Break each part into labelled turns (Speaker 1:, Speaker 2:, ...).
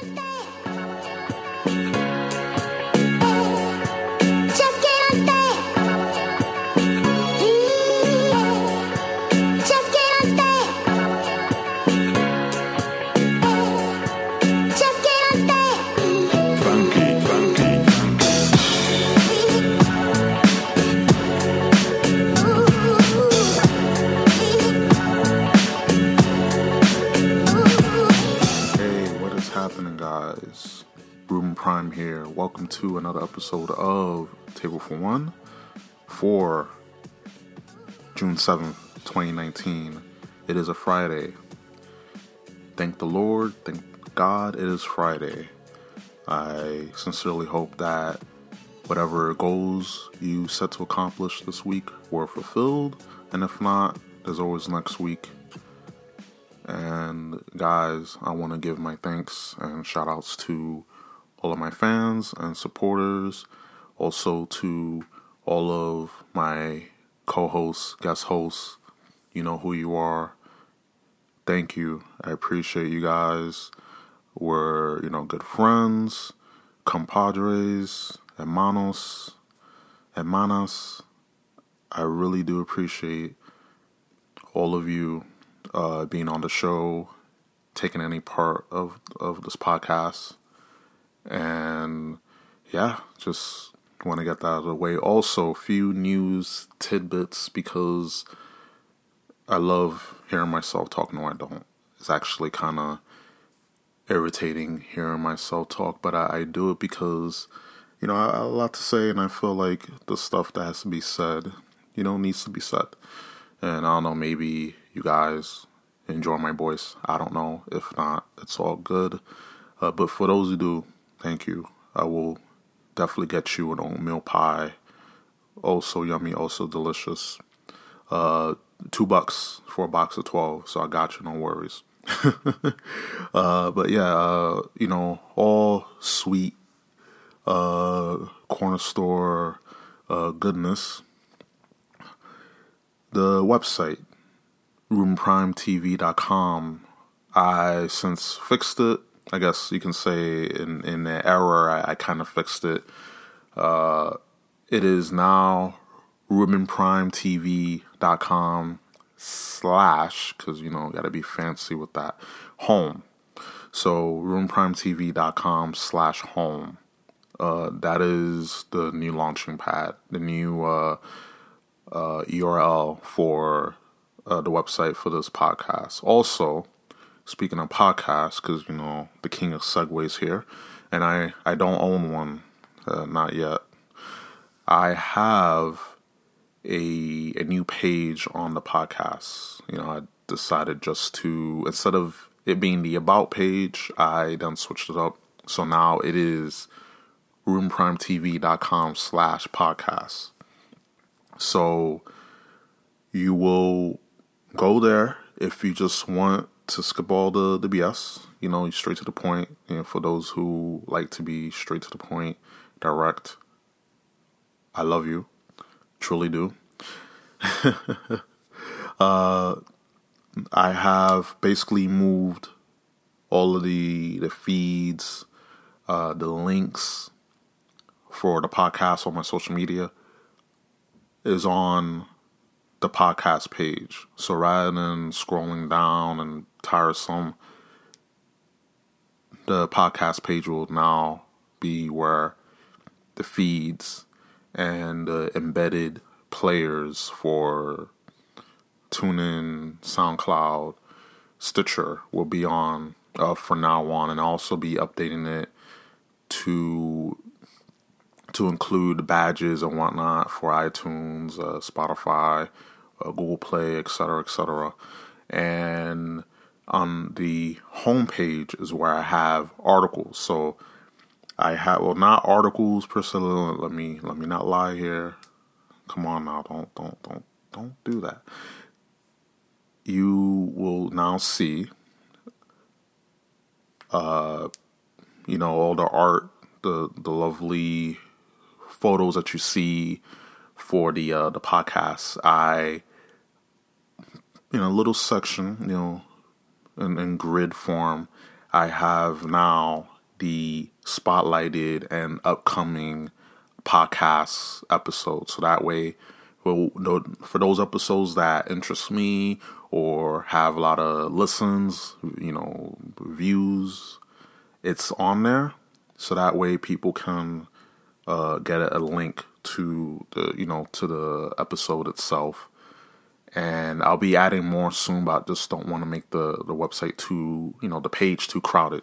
Speaker 1: birthday! Welcome to another episode of Table for One for June 7th, 2019. It is a Friday. Thank the Lord, thank God it is Friday. I sincerely hope that whatever goals you set to accomplish this week were fulfilled, and if not, there's always next week. And guys, I want to give my thanks and shout outs to all of my fans and supporters, also to all of my co hosts, guest hosts. You know who you are. Thank you. I appreciate you guys. We're, you know, good friends, compadres, hermanos, hermanas. I really do appreciate all of you uh, being on the show, taking any part of, of this podcast. And yeah, just want to get that out of the way. Also, a few news tidbits because I love hearing myself talk. No, I don't. It's actually kind of irritating hearing myself talk, but I, I do it because, you know, I, I have a lot to say, and I feel like the stuff that has to be said, you know, needs to be said. And I don't know, maybe you guys enjoy my voice. I don't know. If not, it's all good. Uh, but for those who do, Thank you. I will definitely get you an oatmeal pie. Also yummy, also delicious. Uh, two bucks for a box of 12, so I got you, no worries. uh, but yeah, uh, you know, all sweet uh, corner store uh, goodness. The website, roomprimetv.com, I since fixed it I guess you can say in in the error, I, I kind of fixed it. Uh, it is now RubenPrimeTV.com slash because you know got to be fancy with that home. So RubenPrimeTV.com slash home. Uh, that is the new launching pad, the new uh, uh, URL for uh, the website for this podcast. Also, speaking of podcasts, because you know the king of segways here, and I I don't own one, uh, not yet. I have a a new page on the podcast. You know, I decided just to instead of it being the about page, I then switched it up. So now it is roomprimetv.com slash podcast. So you will go there if you just want to skip all the, the BS, you know, straight to the point. And for those who like to be straight to the point, direct, I love you. Truly do. uh, I have basically moved all of the the feeds, uh, the links for the podcast on my social media is on the podcast page. So rather than scrolling down and tiresome, the podcast page will now be where the feeds and the embedded players for TuneIn, SoundCloud, Stitcher will be on uh, now on, and also be updating it to to include badges and whatnot for iTunes, uh, Spotify, Google Play, etc., etc. And on the homepage is where I have articles. So I have well, not articles per se. Let me let me not lie here. Come on now, don't don't don't don't do that. You will now see, uh, you know, all the art, the the lovely photos that you see for the uh, the podcast. I in a little section, you know, in, in grid form, I have now the spotlighted and upcoming podcast episodes. So that way, for those episodes that interest me or have a lot of listens, you know, views, it's on there. So that way, people can uh, get a link to the you know to the episode itself and I'll be adding more soon, but I just don't want to make the the website too, you know, the page too crowded.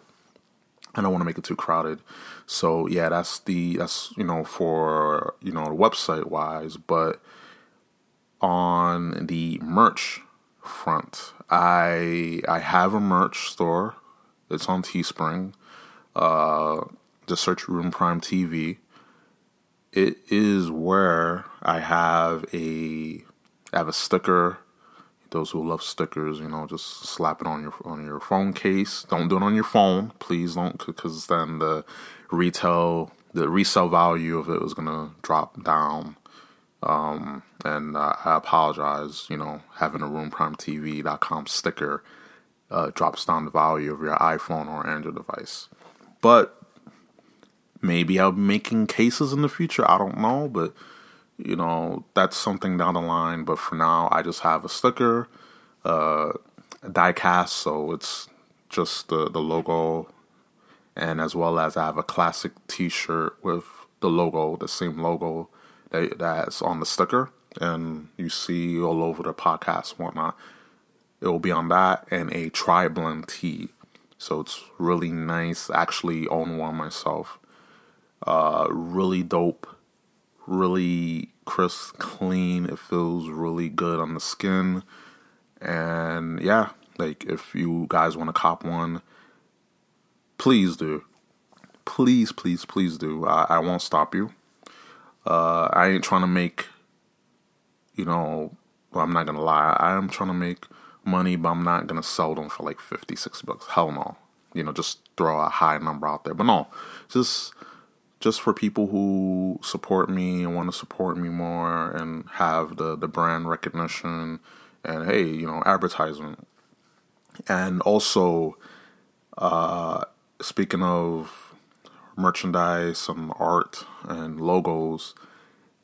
Speaker 1: I don't want to make it too crowded. So yeah, that's the that's you know for you know website wise, but on the merch front, I I have a merch store. It's on Teespring. Uh, just search Room Prime TV. It is where I have a Have a sticker. Those who love stickers, you know, just slap it on your on your phone case. Don't do it on your phone, please don't, because then the retail the resale value of it is gonna drop down. Um, and uh, I apologize, you know, having a RoomPrimeTV.com sticker uh, drops down the value of your iPhone or Android device. But maybe I'll be making cases in the future. I don't know, but you know, that's something down the line. But for now, I just have a sticker, uh, die cast, so it's just the, the logo, and as well as I have a classic t shirt with the logo, the same logo that, that's on the sticker, and you see all over the podcast, whatnot. It will be on that and a tri blend tee. So it's really nice. Actually, own one myself. Uh, really dope really crisp, clean. It feels really good on the skin. And yeah, like if you guys want to cop one, please do. Please, please, please do. I, I won't stop you. Uh, I ain't trying to make, you know, well, I'm not gonna lie. I am trying to make money, but I'm not gonna sell them for like 50, 60 bucks. Hell no. You know, just throw a high number out there. But no, just just for people who support me and want to support me more and have the, the brand recognition and hey, you know, advertisement. And also, uh, speaking of merchandise and art and logos,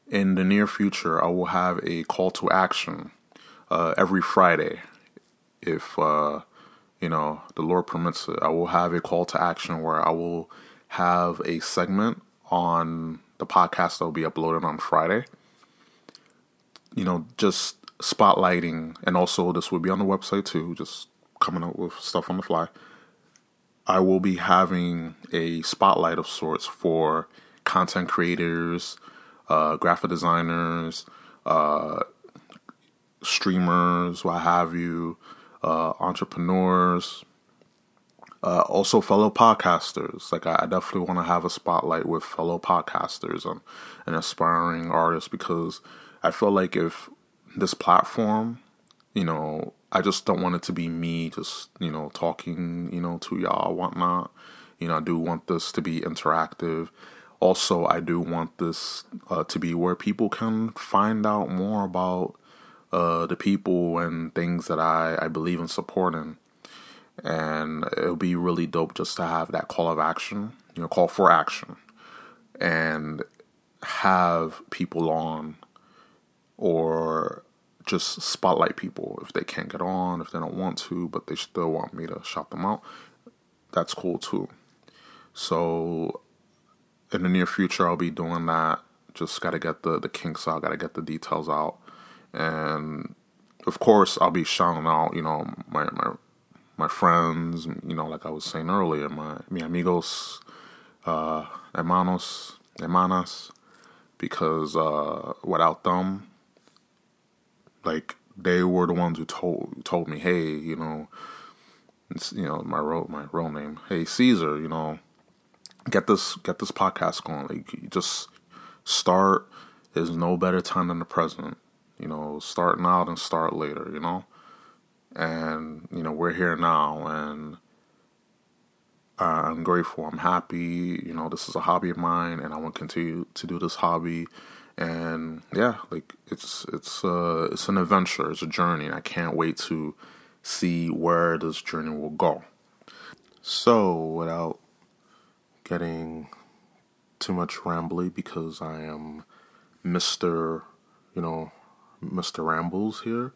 Speaker 1: in the near future, I will have a call to action uh, every Friday. If, uh, you know, the Lord permits it, I will have a call to action where I will have a segment on the podcast that will be uploaded on Friday. You know, just spotlighting, and also this will be on the website too, just coming up with stuff on the fly. I will be having a spotlight of sorts for content creators, uh, graphic designers, uh, streamers, what have you, uh, entrepreneurs, uh, also, fellow podcasters. Like, I, I definitely want to have a spotlight with fellow podcasters and, and aspiring artists because I feel like if this platform, you know, I just don't want it to be me just, you know, talking, you know, to y'all, whatnot. You know, I do want this to be interactive. Also, I do want this uh, to be where people can find out more about uh, the people and things that I, I believe in supporting and it'll be really dope just to have that call of action, you know, call for action, and have people on or just spotlight people if they can't get on, if they don't want to, but they still want me to shout them out. That's cool too. So in the near future, I'll be doing that. Just got to get the the kinks out, got to get the details out, and of course, I'll be shouting out, you know, my my my friends, you know, like I was saying earlier, my mi amigos, uh, hermanos, hermanas, because uh, without them, like they were the ones who told told me, hey, you know, you know my real my real name, hey Caesar, you know, get this get this podcast going, like just start. There's no better time than the present. You know, starting out and start later. You know, and you know we're here now and uh, i'm grateful i'm happy you know this is a hobby of mine and i want to continue to do this hobby and yeah like it's it's uh it's an adventure it's a journey and i can't wait to see where this journey will go So, without getting too much rambly, because I am Mr. You know, Mr. Rambles here,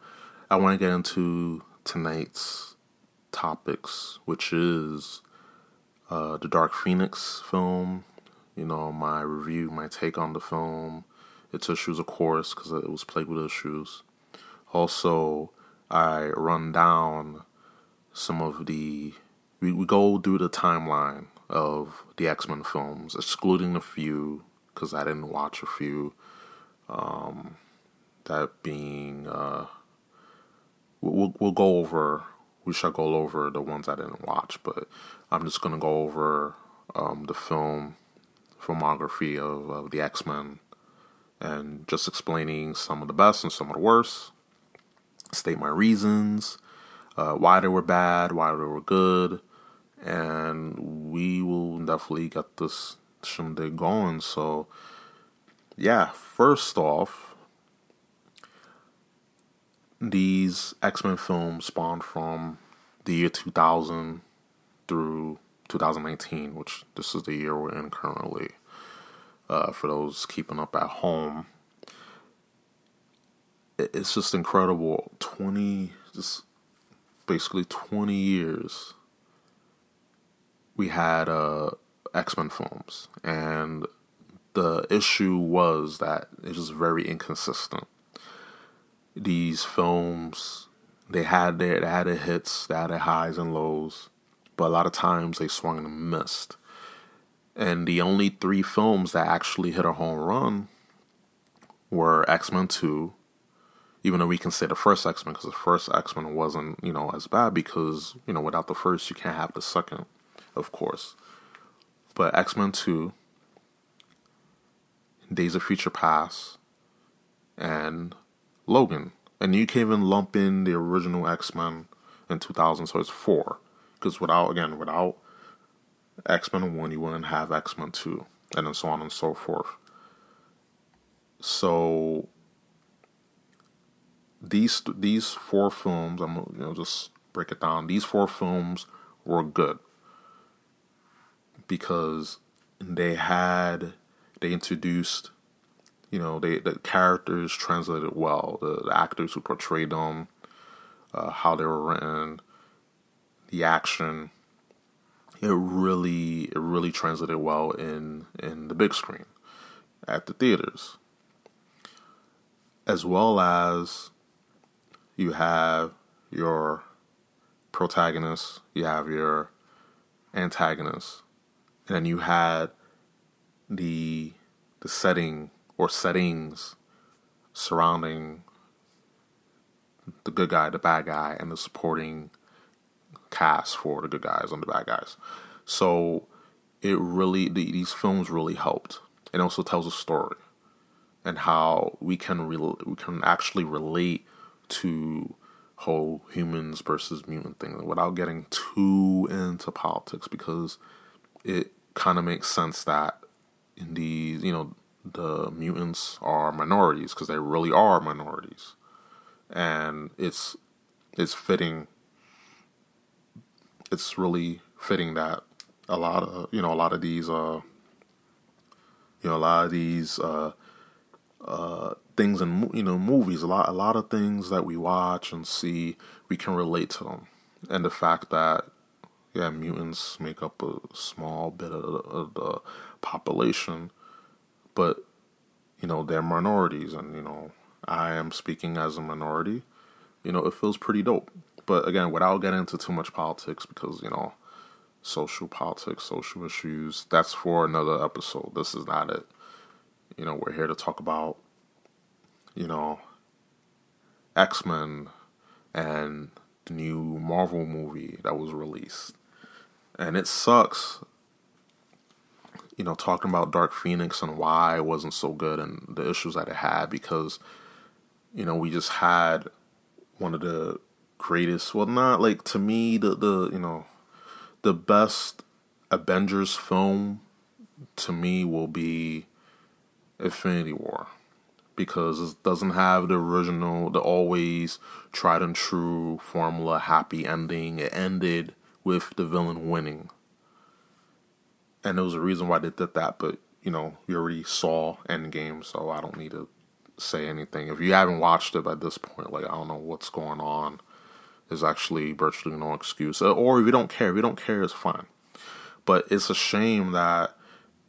Speaker 1: I want to get into tonight's topics, which is uh, the Dark Phoenix film. You know, my review, my take on the film, its issues, of course, because it was plagued with issues. Also, I run down some of the we, we go through the timeline of the X Men films, excluding a few because I didn't watch a few. Um, that being, uh, we'll we'll go over. We shall go over the ones I didn't watch, but I'm just gonna go over um, the film filmography of, of the X Men and just explaining some of the best and some of the worst. State my reasons, uh, why they were bad, why they were good, and we will definitely get this shindig going. So, yeah, first off, these X Men films spawned from the year 2000 through 2019, which this is the year we're in currently. Uh, for those keeping up at home, it's just incredible. 20, just basically 20 years we had uh, X Men films, and the issue was that it was very inconsistent. These films, they had their they had their hits, they had their highs and lows, but a lot of times they swung and missed. And the only three films that actually hit a home run were X Men Two, even though we can say the first X Men because the first X Men wasn't you know as bad because you know without the first you can't have the second of course. But X Men 2, Days of Future Past, and Logan. And you can even lump in the original X Men in 2000, so it's four. Because without, again, without X Men 1, you wouldn't have X Men 2, and then so on and so forth. So these these four films, I'm you know just break it down. These four films were good because they had they introduced you know they the characters translated well. The, the actors who portrayed them uh, how they were written the action it really it really translated well in in the big screen at the theaters. As well as you have your protagonist you have your antagonist and then you had the the setting or settings surrounding the good guy, the bad guy, and the supporting cast for the good guys and the bad guys. So it really the, these films really helped. It also tells a story and how we can re- we can actually relate to whole humans versus mutant thing without getting too into politics because it kind of makes sense that in these, you know, the mutants are minorities because they really are minorities, and it's it's fitting. It's really fitting that a lot of you know a lot of these uh you know a lot of these uh uh things in you know movies a lot a lot of things that we watch and see we can relate to them and the fact that yeah, mutants make up a small bit of, of the population, but you know they're minorities, and you know I am speaking as a minority. You know it feels pretty dope. But again, without getting into too much politics, because you know social politics, social issues, that's for another episode. This is not it. You know we're here to talk about you know X Men and the new Marvel movie that was released and it sucks you know talking about dark phoenix and why it wasn't so good and the issues that it had because you know we just had one of the greatest well not like to me the the you know the best avengers film to me will be infinity war because it doesn't have the original the always tried and true formula happy ending it ended with the villain winning. And there was a reason why they did that, but you know, you already saw Endgame, so I don't need to say anything. If you haven't watched it by this point, like I don't know what's going on. There's actually virtually no excuse. Uh, or if you don't care, if you don't care, it's fine. But it's a shame that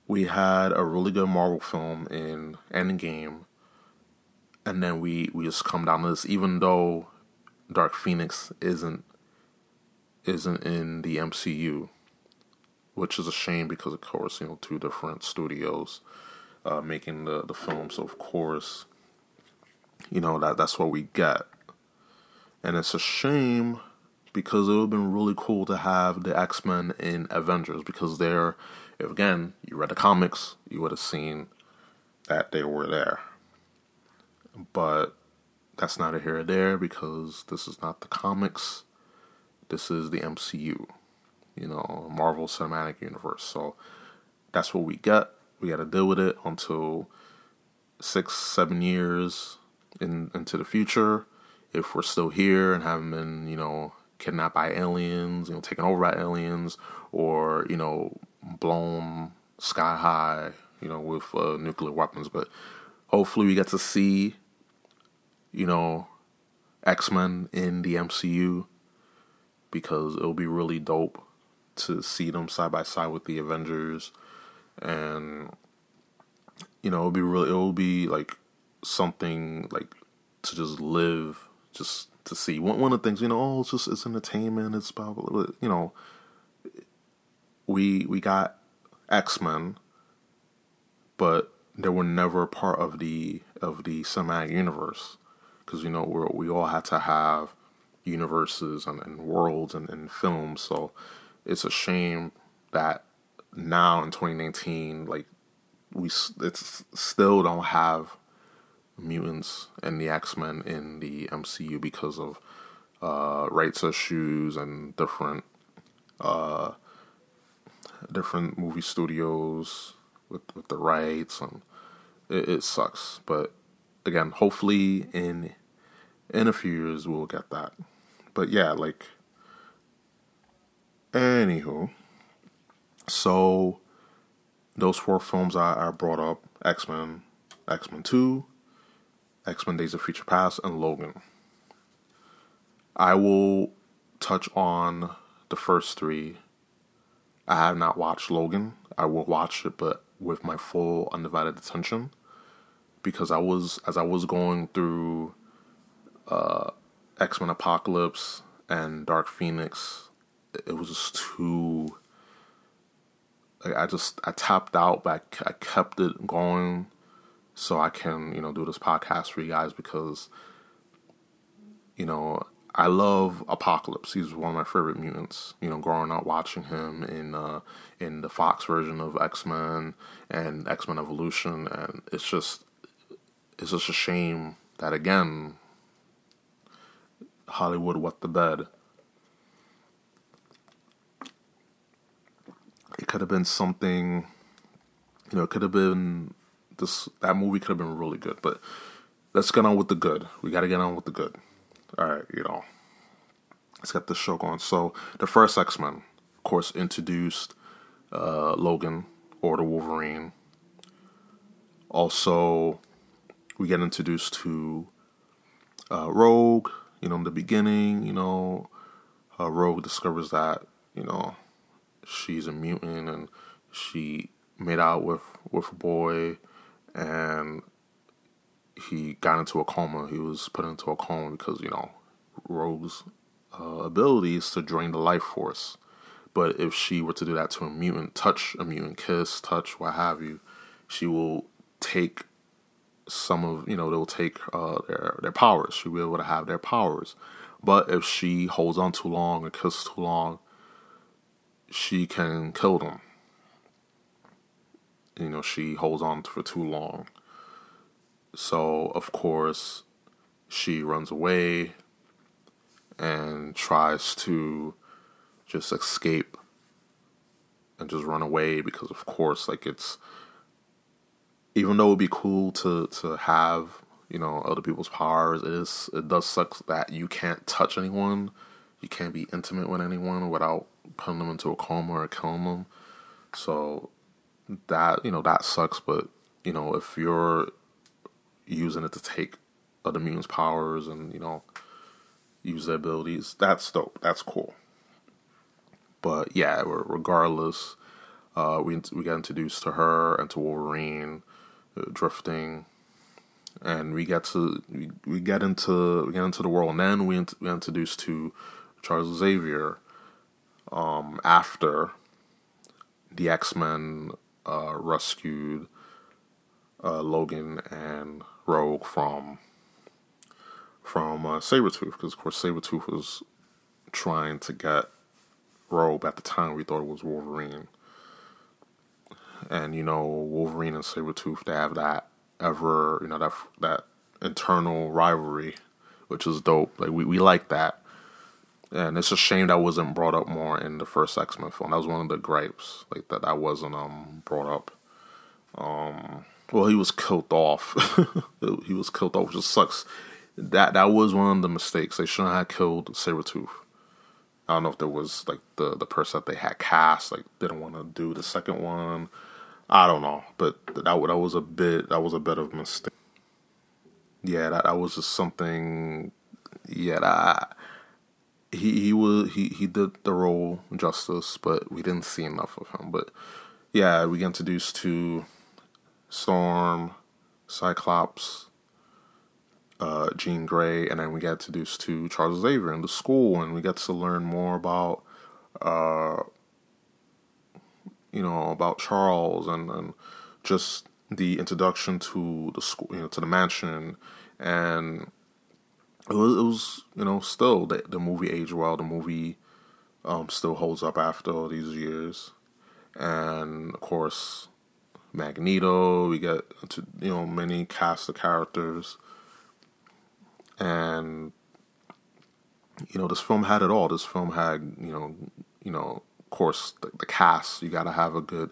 Speaker 1: we had a really good Marvel film in Endgame, and then we we just come down to this. Even though Dark Phoenix isn't isn't in the MCU, which is a shame because of course you know two different studios uh, making the the film, so of course you know that that's what we get, and it's a shame because it would have been really cool to have the X Men in Avengers because they're if again you read the comics, you would have seen that they were there. But that's neither here or there because this is not the comics. This is the MCU, you know, Marvel Cinematic Universe. So that's what we get. We got to deal with it until six, seven years in into the future. If we're still here and haven't been, you know, kidnapped by aliens, you know, taken over by aliens, or you know, blown sky high, you know, with uh, nuclear weapons. But hopefully, we get to see, you know, X Men in the MCU because it'll be really dope to see them side by side with the Avengers, and you know, it'll be really, it'll be like something like to just live, just to see. One one of the things, you know, oh, it's just it's entertainment. It's blah blah. blah. You know, we we got X Men, but they were never part of the of the cinematic universe because you know we we all had to have universes and, and worlds and, and films. So it's a shame that now in 2019, like we it's still don't have mutants and the X Men in the MCU because of uh, rights issues and different uh, different movie studios with with the rights and it, it sucks. But again, hopefully in in a few years we'll get that. But yeah, like anywho, so those four films I, I brought up X Men, X Men 2, X Men Days of Future Past, and Logan. I will touch on the first three. I have not watched Logan. I will watch it, but with my full undivided attention, because I was as I was going through uh, X Men Apocalypse and Dark Phoenix, it was just too. Like, I just I tapped out, but I, I kept it going so I can, you know, do this podcast for you guys because, you know, I love Apocalypse. He's one of my favorite mutants. You know, growing up watching him in uh, in the Fox version of X Men and X Men Evolution, and it's just it's just a shame that again Hollywood wet the bed. It could have been something, you know, it could have been this that movie could have been really good. But let's get on with the good. We got to get on with the good. All right, you know, let's get this show going. So the first X Men, of course, introduced uh, Logan or the Wolverine. Also, we get introduced to uh, Rogue. You know, in the beginning, you know, uh, Rogue discovers that you know she's a mutant and she made out with with a boy and he got into a coma. He was put into a coma because you know Rogue's uh, ability is to drain the life force. But if she were to do that to a mutant, touch a mutant, kiss, touch, what have you, she will take some of you know they'll take uh, their their powers. She'll be able to have their powers. But if she holds on too long or kisses too long, she can kill them you know she holds on for too long. So of course she runs away and tries to just escape and just run away because of course like it's even though it'd be cool to to have you know other people's powers it is it does suck that you can't touch anyone you can't be intimate with anyone without putting them into a coma or killing them. So that you know that sucks. But you know if you're using it to take other mutants' powers and you know use their abilities, that's dope. That's cool. But yeah, regardless, uh, we we got introduced to her and to Wolverine uh, drifting, and we get to we, we get into we get into the world, and then we we introduced to Charles Xavier. Um, after the X Men uh, rescued uh, Logan and Rogue from from uh, Sabretooth, because of course Sabretooth was trying to get Rogue at the time we thought it was Wolverine. And you know, Wolverine and Sabretooth they have that ever you know, that that internal rivalry, which is dope. Like we, we like that. And it's a shame that wasn't brought up more in the first X Men film. That was one of the gripes, like that that wasn't um brought up. Um, well, he was killed off. he was killed off, which just sucks. That that was one of the mistakes. They shouldn't have killed Sabretooth. I don't know if there was like the the person that they had cast like didn't want to do the second one. I don't know, but that that was a bit that was a bit of a mistake. Yeah, that, that was just something. Yeah, that he he was he he did the role justice, but we didn't see enough of him. But yeah, we get introduced to Storm, Cyclops, uh, Jean Grey, and then we get introduced to Charles Xavier in the school, and we get to learn more about, uh, you know, about Charles and, and just the introduction to the school, you know, to the mansion, and it was, it was you know, still the, the movie aged well. The movie um, still holds up after all these years, and of course, Magneto. We get to you know many cast of characters, and you know this film had it all. This film had you know you know of course the, the cast. You got to have a good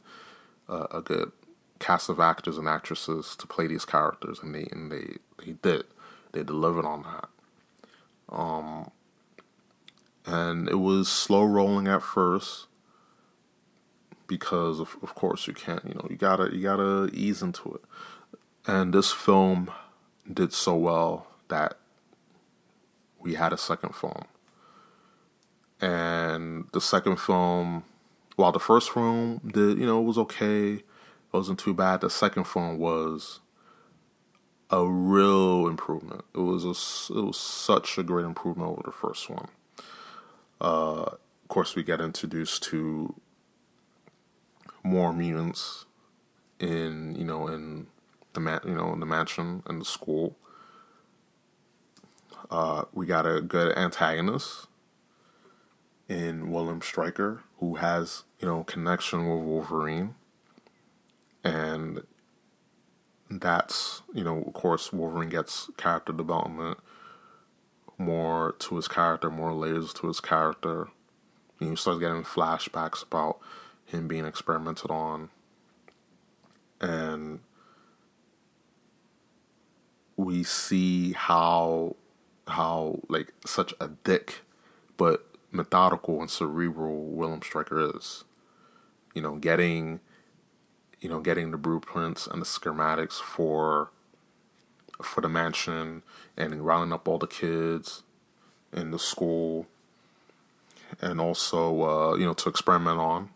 Speaker 1: uh, a good cast of actors and actresses to play these characters, and they and they they did. They delivered on that. Um, and it was slow rolling at first because of, of course you can't you know you gotta you gotta ease into it. And this film did so well that we had a second film. And the second film while the first film did you know it was okay it wasn't too bad the second film was a real improvement. It was a, it was such a great improvement over the first one. Uh, of course, we get introduced to more mutants in you know in the man you know in the mansion and the school. Uh, we got a good antagonist in William Stryker who has you know connection with Wolverine, and that's you know of course Wolverine gets character development more to his character, more layers to his character. You start getting flashbacks about him being experimented on, and we see how how like such a dick, but methodical and cerebral William Stryker is. You know, getting you know, getting the blueprints and the schematics for for the mansion and rounding up all the kids in the school. And also uh, you know to experiment on.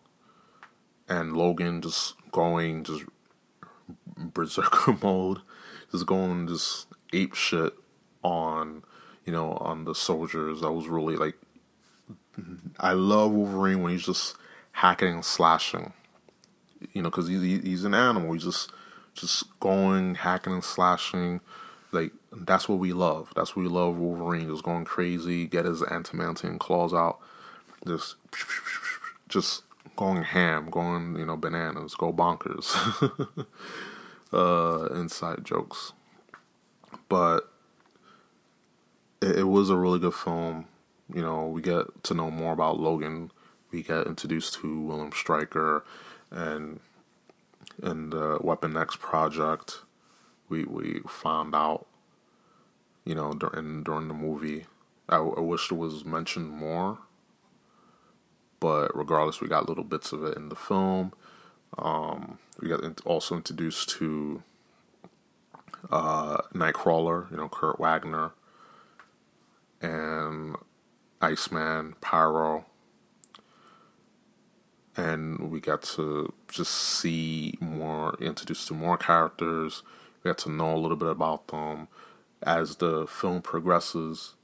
Speaker 1: And Logan just going just berserker mode just going just ape shit on you know on the soldiers. I was really like I love Wolverine when he's just hacking and slashing you know, because he's he's an animal. He's just just going hacking and slashing. Like that's what we love. That's what we love. Wolverine just going crazy, get his adamantium claws out, just just going ham, going you know bananas, go bonkers. uh, inside jokes, but it, it was a really good film. You know, we get to know more about Logan. We get introduced to William Stryker and in the Weapon X project, we we found out, you know, during during the movie. I, I wish it was mentioned more. but regardless, we got little bits of it in the film. Um, we got also introduced to uh, Nightcrawler, you know, Kurt Wagner, and Iceman, Pyro, and we got to just see more, introduced to more characters. We got to know a little bit about them. As the film progresses,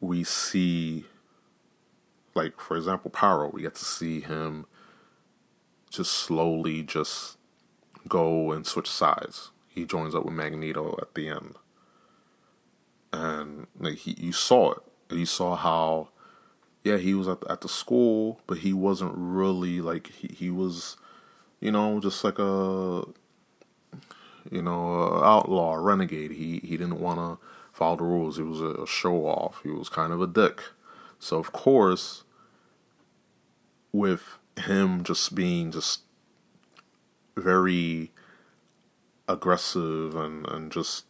Speaker 1: we see, like for example, Pyro. We get to see him just slowly just go and switch sides. He joins up with Magneto at the end, and like he, you saw it. You saw how, yeah, he was at the, at the school, but he wasn't really like he he was, you know, just like a, you know, outlaw, renegade. He he didn't want to follow the rules. He was a, a show off. He was kind of a dick. So of course, with him just being just very aggressive and, and just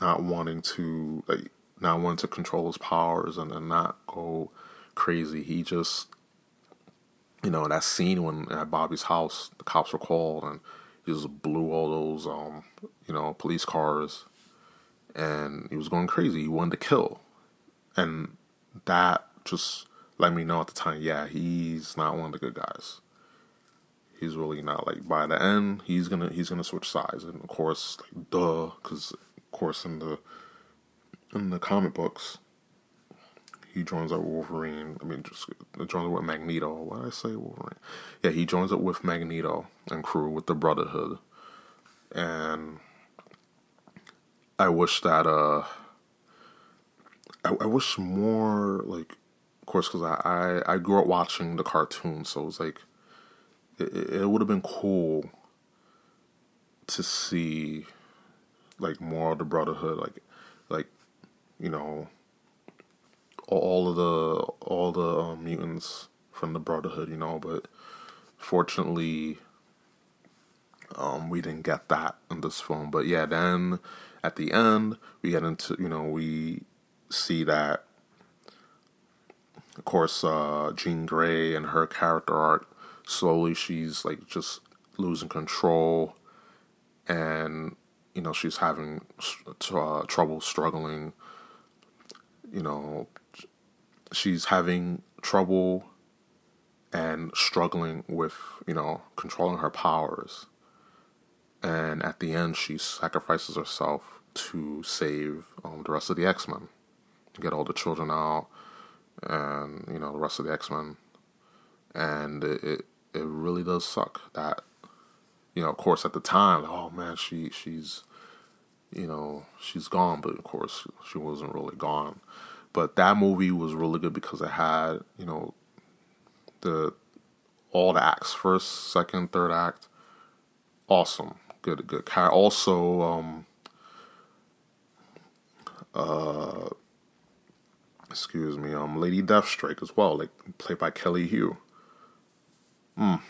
Speaker 1: not wanting to like not wanting to control his powers and, and not go crazy. He just you know, that scene when at Bobby's house the cops were called and he just blew all those um, you know, police cars and he was going crazy. He wanted to kill. And that just let me know at the time, yeah, he's not one of the good guys. He's really not like by the end, he's gonna he's gonna switch sides, and of course, like duh, because of course in the in the comic books, he joins up with Wolverine. I mean, just joins up with Magneto. Why did I say Wolverine? Yeah, he joins up with Magneto and crew with the Brotherhood, and I wish that uh, I, I wish more like of course, because I, I, I grew up watching the cartoon, so it was like it, it would have been cool to see like more of the Brotherhood, like like you know all of the all the um, mutants from the Brotherhood, you know, but fortunately. Um, we didn't get that in this film, but yeah, then at the end we get into you know we see that of course, uh, Jean Grey and her character arc, slowly she's like just losing control, and you know she's having uh, trouble struggling. You know, she's having trouble and struggling with you know controlling her powers, and at the end she sacrifices herself to save um, the rest of the X Men, get all the children out and you know the rest of the X Men, and it, it, it really does suck that you know of course at the time oh man she she's you know she's gone but of course she wasn't really gone but that movie was really good because it had you know the all the acts first second third act awesome good good also um uh excuse me, um, Lady Deathstrike as well, like played by Kelly Hu. Mm.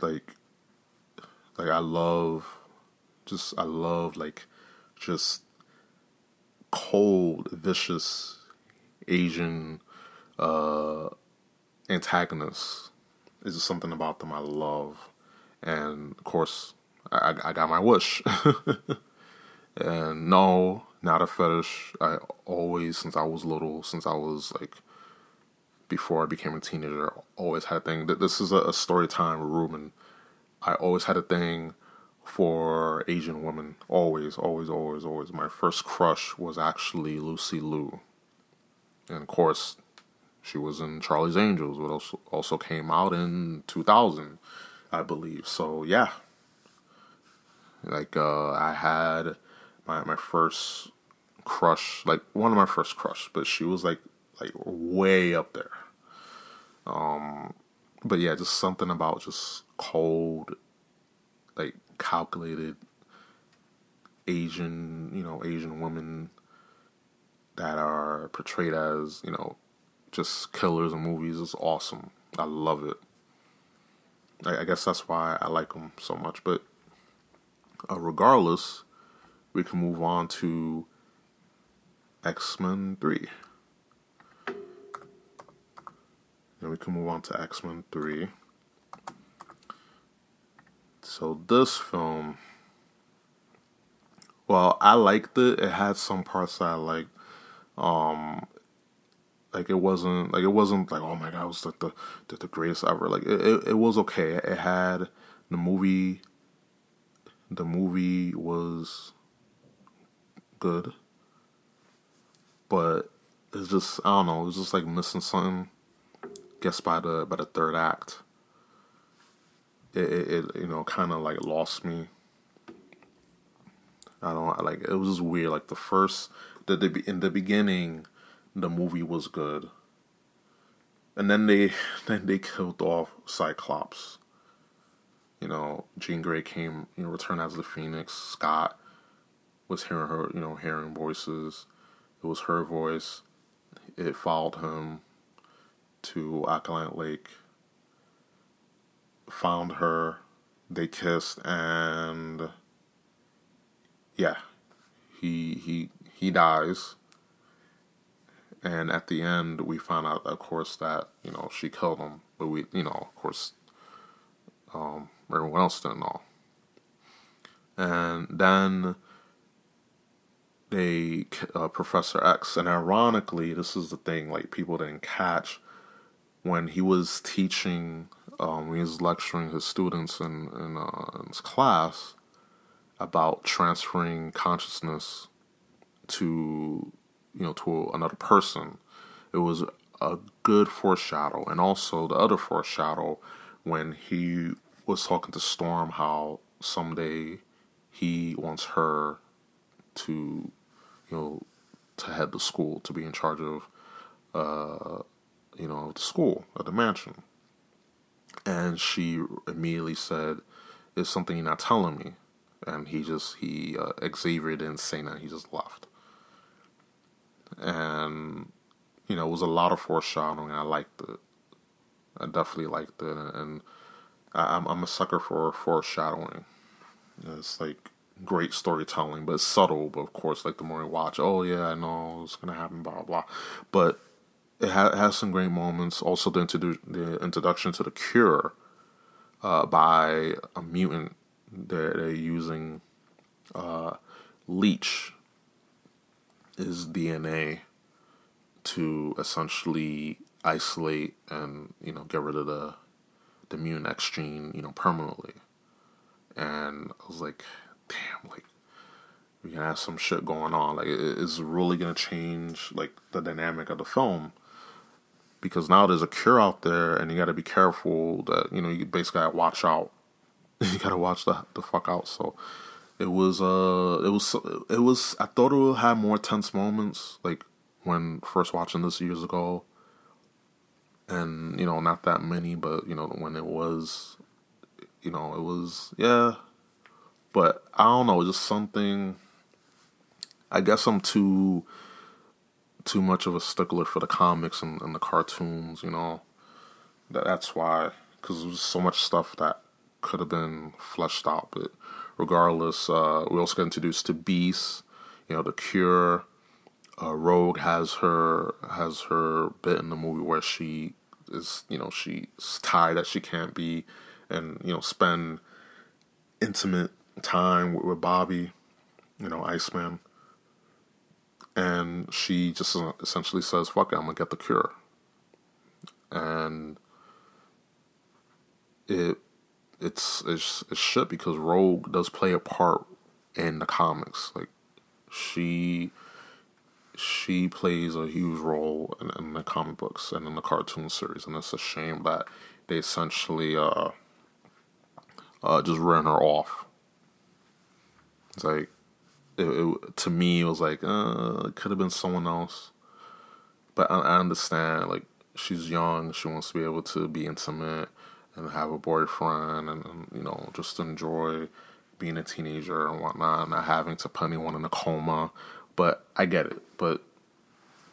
Speaker 1: Like, like I love, just I love like, just cold, vicious Asian uh, antagonists. Is just something about them I love, and of course, I, I got my wish. and no, not a fetish. I always, since I was little, since I was like, before I became a teenager, always had a thing. This is a, a story time with Ruben. I always had a thing for Asian women. Always, always, always, always. My first crush was actually Lucy Liu, and of course, she was in Charlie's Angels, which also also came out in 2000, I believe. So yeah, like uh, I had my my first crush, like one of my first crush, but she was like like way up there. Um, but yeah, just something about just cold, like calculated Asian, you know, Asian women that are portrayed as, you know, just killers in movies is awesome. I love it. I, I guess that's why I like them so much. But uh, regardless, we can move on to X Men 3. And we can move on to X Men 3. So this film, well, I liked it. It had some parts that I liked. Um, like it wasn't like it wasn't like oh my god, it was like the the, the greatest ever. Like it, it, it was okay. It had the movie. The movie was good, but it's just I don't know. It was just like missing something. Guess by the by the third act, it it, it you know kind of like lost me. I don't like it was just weird. Like the first the, the in the beginning the movie was good. And then they then they killed off Cyclops. You know, Jean Grey came, you know, returned as the Phoenix. Scott was hearing her, you know, hearing voices. It was her voice. It followed him to Alkaline Lake. Found her. They kissed and yeah, he he he dies and at the end we find out of course that you know she killed him but we you know of course um, everyone else didn't know and then they uh, professor x and ironically this is the thing like people didn't catch when he was teaching um, he was lecturing his students in, in, uh, in his class about transferring consciousness to you know, to another person. It was a good foreshadow, and also the other foreshadow when he was talking to Storm how someday he wants her to, you know, to head the school, to be in charge of, uh, you know, the school, of the mansion. And she immediately said, "It's something you're not telling me." And he just he uh, Xavier didn't say. He just left and you know it was a lot of foreshadowing. I liked it. I definitely liked it, and I, am I'm a sucker for foreshadowing. It's like great storytelling, but it's subtle. But of course, like the more you watch, oh yeah, I know it's gonna happen, blah blah. But it, ha- has some great moments. Also, the, introdu- the introduction to the Cure uh, by a mutant. They're, they're using uh, leech is DNA to essentially isolate and you know get rid of the the mutant X gene you know permanently. And I was like, damn, like we can have some shit going on. Like it's really gonna change like the dynamic of the film because now there's a cure out there, and you got to be careful that you know you basically gotta watch out. you gotta watch the the fuck out. So it was uh it was it was I thought it would have more tense moments like when first watching this years ago. And you know, not that many, but you know, when it was you know, it was yeah. But I don't know, just something I guess I'm too too much of a stickler for the comics and, and the cartoons, you know. That that's why cuz there's so much stuff that could have been fleshed out, but regardless, uh, we also get introduced to Beast, you know, the Cure. Uh, Rogue has her has her bit in the movie where she is, you know, she's tied that she can't be, and you know, spend intimate time with, with Bobby, you know, Iceman, and she just essentially says, "Fuck it, I'm gonna get the cure," and it it's it's, it's shit because Rogue does play a part in the comics. Like she she plays a huge role in, in, the comic books and in the cartoon series, and it's a shame that they essentially uh, uh, just ran her off. It's like it, it, to me, it was like uh, it could have been someone else, but I, I understand. Like she's young, she wants to be able to be intimate and have a boyfriend and, and you know just enjoy being a teenager and whatnot, not having to put anyone in a coma. But I get it. But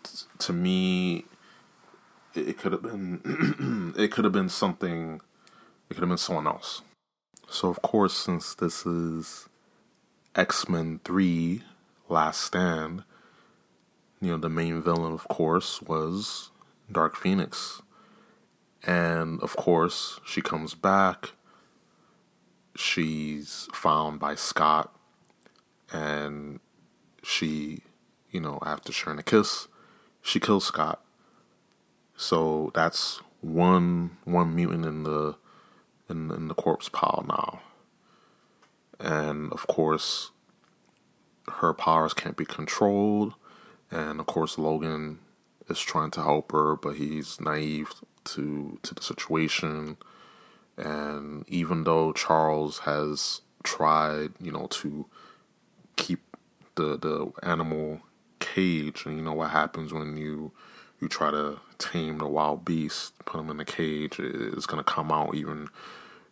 Speaker 1: t- to me, it, it could have been it could have been something. It could have been someone else. So of course, since this is X Men Three: Last Stand, you know the main villain, of course, was Dark Phoenix, And of course, she comes back. She's found by Scott, and she, you know, after sharing a kiss, she kills Scott. So that's one one mutant in the in in the corpse pile now. And of course, her powers can't be controlled, and of course Logan is trying to help her, but he's naive to to the situation. And even though Charles has tried, you know, to keep the the animal cage, and you know what happens when you you try to tame the wild beast, put him in a cage, it's gonna come out even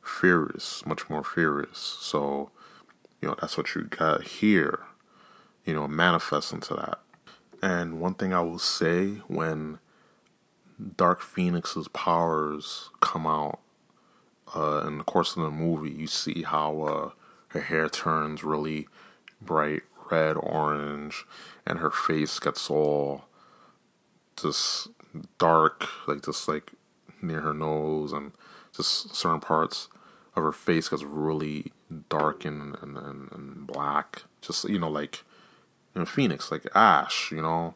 Speaker 1: furious, much more furious. So, you know, that's what you got here. You know, manifest into that. And one thing I will say when Dark Phoenix's powers come out uh, in the course of the movie, you see how uh, her hair turns really bright red, orange, and her face gets all just dark, like just like near her nose, and just certain parts of her face gets really dark and, and, and, and black. Just, you know, like in Phoenix, like ash, you know,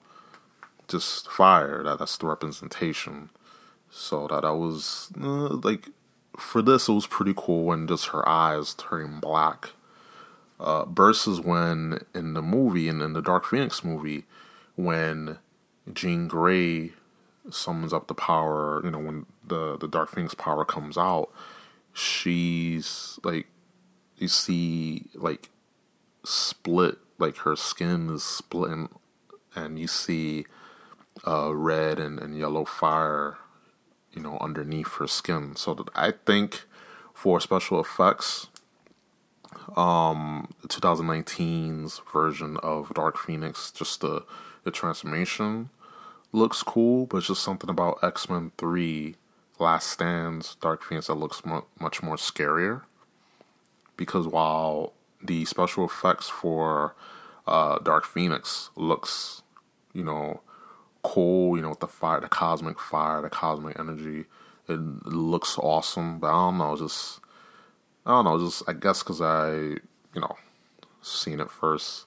Speaker 1: just fire. That that's the representation. So that I was uh, like, for this, it was pretty cool when just her eyes turning black. Uh, versus when in the movie, in, in the Dark Phoenix movie, when Jean Grey summons up the power, you know, when the the Dark Phoenix power comes out, she's like, you see like split like her skin is splitting and you see uh, red and, and yellow fire you know underneath her skin. So that i think for special effects um 2019's version of dark phoenix just the the transformation looks cool but it's just something about x-men 3 last stands dark phoenix that looks mu- much more scarier because while the special effects for uh, Dark Phoenix looks, you know, cool. You know, with the fire, the cosmic fire, the cosmic energy. It, looks awesome, but I don't know. Just I don't know. Just I guess because I, you know, seen it first.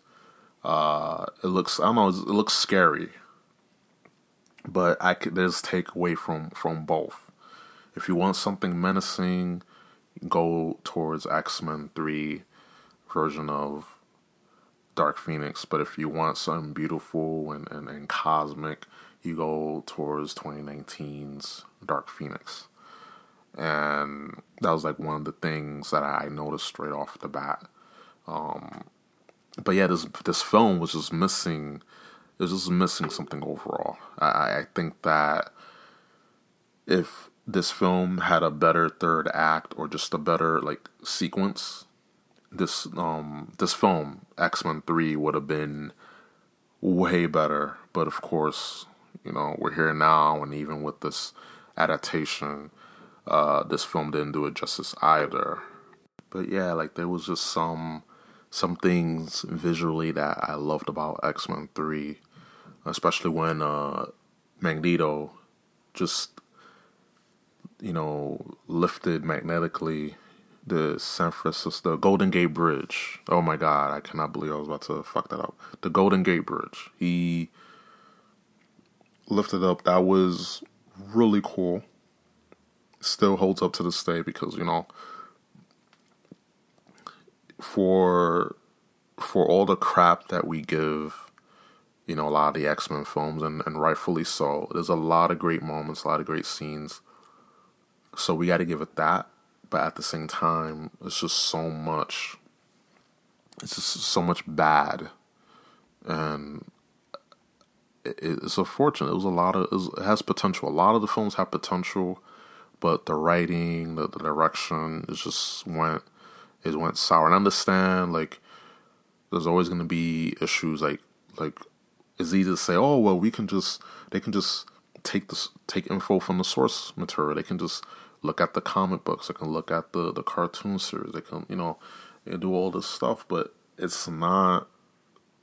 Speaker 1: Uh, it looks I don't know. It looks scary, but I could there's take away from from both. If you want something menacing, go towards X Men Three version of Dark Phoenix. But if you want something beautiful and, and, and cosmic, you go towards 2019's Dark Phoenix. And that was like one of the things that I noticed straight off the bat. Um, but yeah, this this film was just missing. It was just missing something overall. I, I think that if this film had a better third act or just a better like sequence this um this film X Men Three would have been way better. But of course, you know we're here now, and even with this adaptation, uh, this film didn't do it justice either. But yeah, like there was just some some things visually that I loved about X Men Three, especially when uh, Magneto just you know lifted magnetically the San Francisco, the Golden Gate Bridge. Oh my God, I cannot believe I was about to fuck that up. The Golden Gate Bridge. He lifted up. That was really cool. Still holds up to this day because you know, for for all the crap that we give, you know, a lot of the X Men films, and, and rightfully so. There's a lot of great moments, a lot of great scenes. So we got to give it that but at the same time, it's just so much. It's just so much bad, and it, it's unfortunate. It was a lot of it has potential. A lot of the films have potential, but the writing, the, the direction, it just went it went sour. And I understand like there's always going to be issues like like it's easy to say, oh well, we can just they can just take this take info from the source material. They can just look at the comic books. I can look at the the cartoon series. I can you know and do all this stuff, but it's not.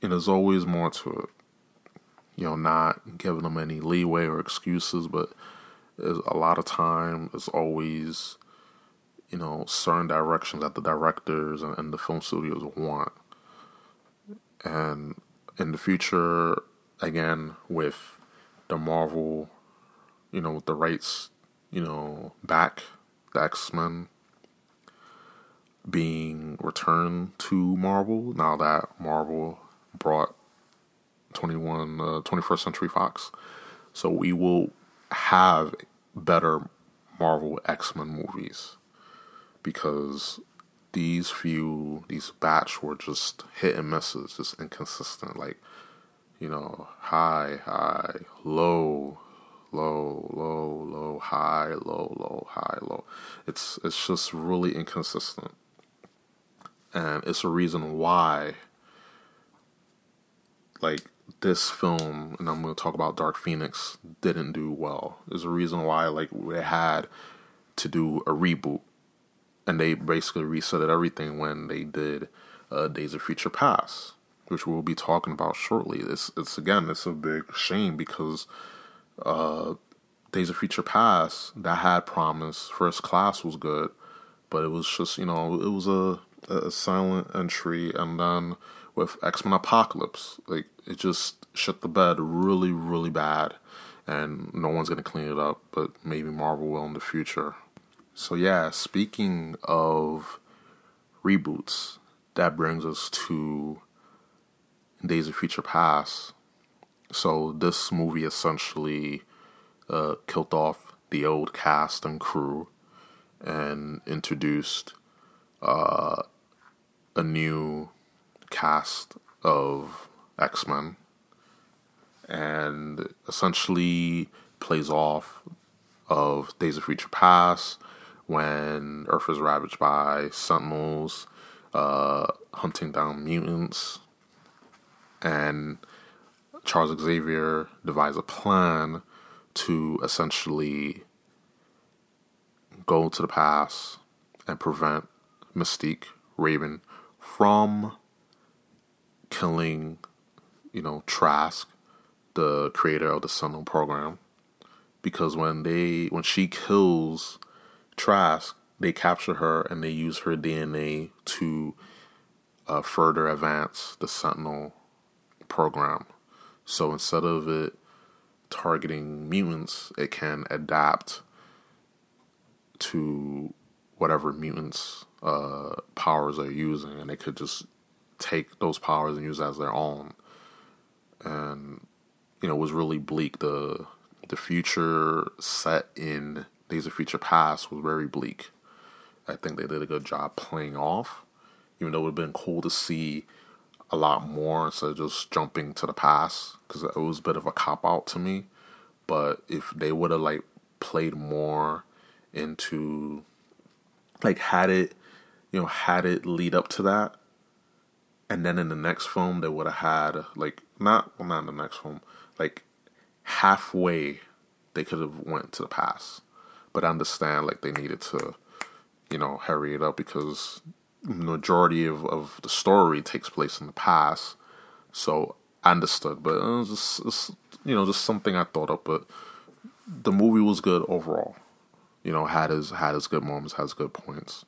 Speaker 1: And there's always more to it. You know, not giving them any leeway or excuses, but a lot of time is always you know certain directions that the directors and, and the film studios want and in the future again with the marvel you know with the rights you know back the x-men being returned to marvel now that marvel brought 21 uh, 21st century fox so we will have better Marvel X Men movies because these few, these batch were just hit and misses, just inconsistent. Like, you know, high, high, low, low, low, low, high, low, low, high, low. It's it's just really inconsistent, and it's a reason why. Like this film, and I'm going to talk about Dark Phoenix, didn't do well. There's a reason why, like, they had to do a reboot, and they basically resetted everything when they did uh, Days of Future Past, which we'll be talking about shortly. It's, it's again, it's a big shame because uh, Days of Future Past that had promise. First Class was good, but it was just you know it was a a silent entry, and then with X Men Apocalypse. Like it just shut the bed really, really bad, and no one's gonna clean it up. But maybe Marvel will in the future. So yeah, speaking of reboots, that brings us to Days of Future Past. So this movie essentially uh, killed off the old cast and crew and introduced uh, a new cast of X Men and essentially plays off of Days of Future Past when Earth is ravaged by Sentinels uh, hunting down mutants, and Charles Xavier devised a plan to essentially go to the past and prevent Mystique, Raven, from killing, you know, Trask, the creator of the Sentinel program, because when they when she kills Trask, they capture her and they use her DNA to uh, further advance the Sentinel program. So instead of it targeting mutants, it can adapt to whatever mutants' uh, powers are using, and it could just take those powers and use as their own. And you know, it was really bleak. The the future set in Days of Future Past was very bleak. I think they did a good job playing off, even though it would have been cool to see a lot more instead of just jumping to the past because it was a bit of a cop out to me. But if they would have like played more into like had it, you know, had it lead up to that, and then in the next film they would have had like not well not in the next film like halfway they could have went to the past but I understand like they needed to you know hurry it up because majority of, of the story takes place in the past so I understood but it was just you know just something I thought of but the movie was good overall you know had his had his good moments has good points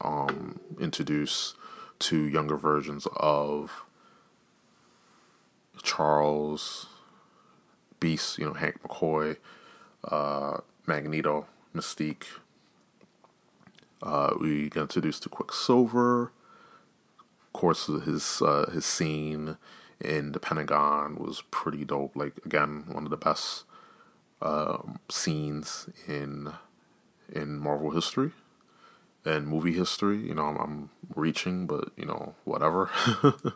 Speaker 1: um introduce two younger versions of Charles, Beast, you know, Hank McCoy, uh, Magneto, Mystique. Uh, we get introduced to Quicksilver. Of course, his uh, his scene in the Pentagon was pretty dope. Like again, one of the best um, scenes in in Marvel history and movie history. You know, I'm, I'm reaching, but you know, whatever.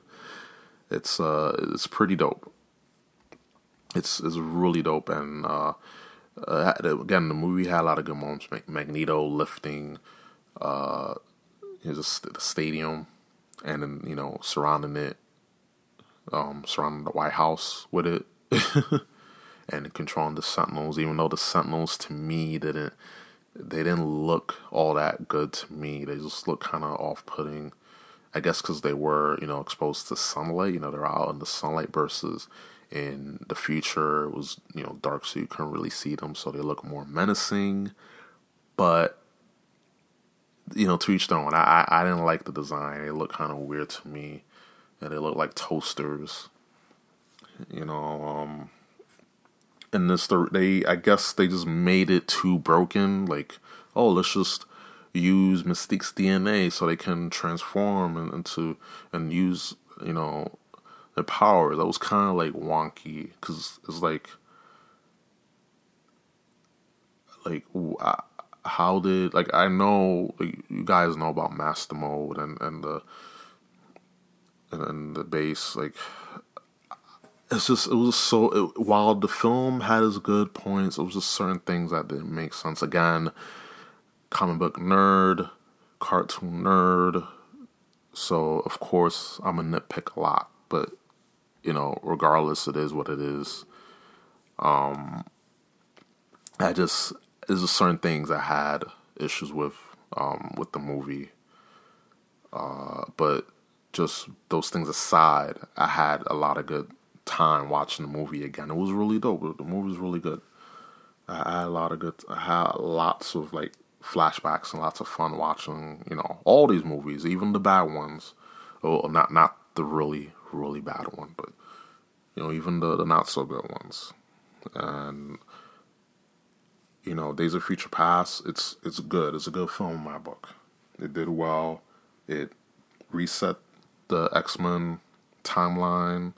Speaker 1: it's uh, it's pretty dope. It's it's really dope, and uh, uh, again, the movie had a lot of good moments. Magneto lifting, uh, you know, the, stadium, and then you know, surrounding it, um, surrounding the White House with it. and controlling the Sentinels, even though the Sentinels to me didn't they didn't look all that good to me. They just look kind of off putting. I guess because they were, you know, exposed to sunlight. You know, they're out in the sunlight versus in the future it was you know dark so you couldn't really see them so they look more menacing but you know to each their own. I i didn't like the design. It looked kind of weird to me. And they looked like toasters. You know um and this they i guess they just made it too broken. Like oh let's just use mystique's dna so they can transform into and use you know their powers. That was kind of like wonky. Because it's like, like how did like I know you guys know about master mode and and the and, and the base like it's just it was so it, while the film had its good points, it was just certain things that didn't make sense. Again, comic book nerd, cartoon nerd, so of course I'm a nitpick a lot, but you know, regardless, it is what it is. Um, I just there's just certain things I had issues with um, with the movie, uh, but just those things aside, I had a lot of good time watching the movie again. It was really dope. The movie was really good. I had a lot of good. I had lots of like flashbacks and lots of fun watching. You know, all these movies, even the bad ones. Oh, not not the really really bad one, but you know, even the, the not so good ones. And you know, Days of Future Past, it's it's good. It's a good film in my book. It did well. It reset the X Men timeline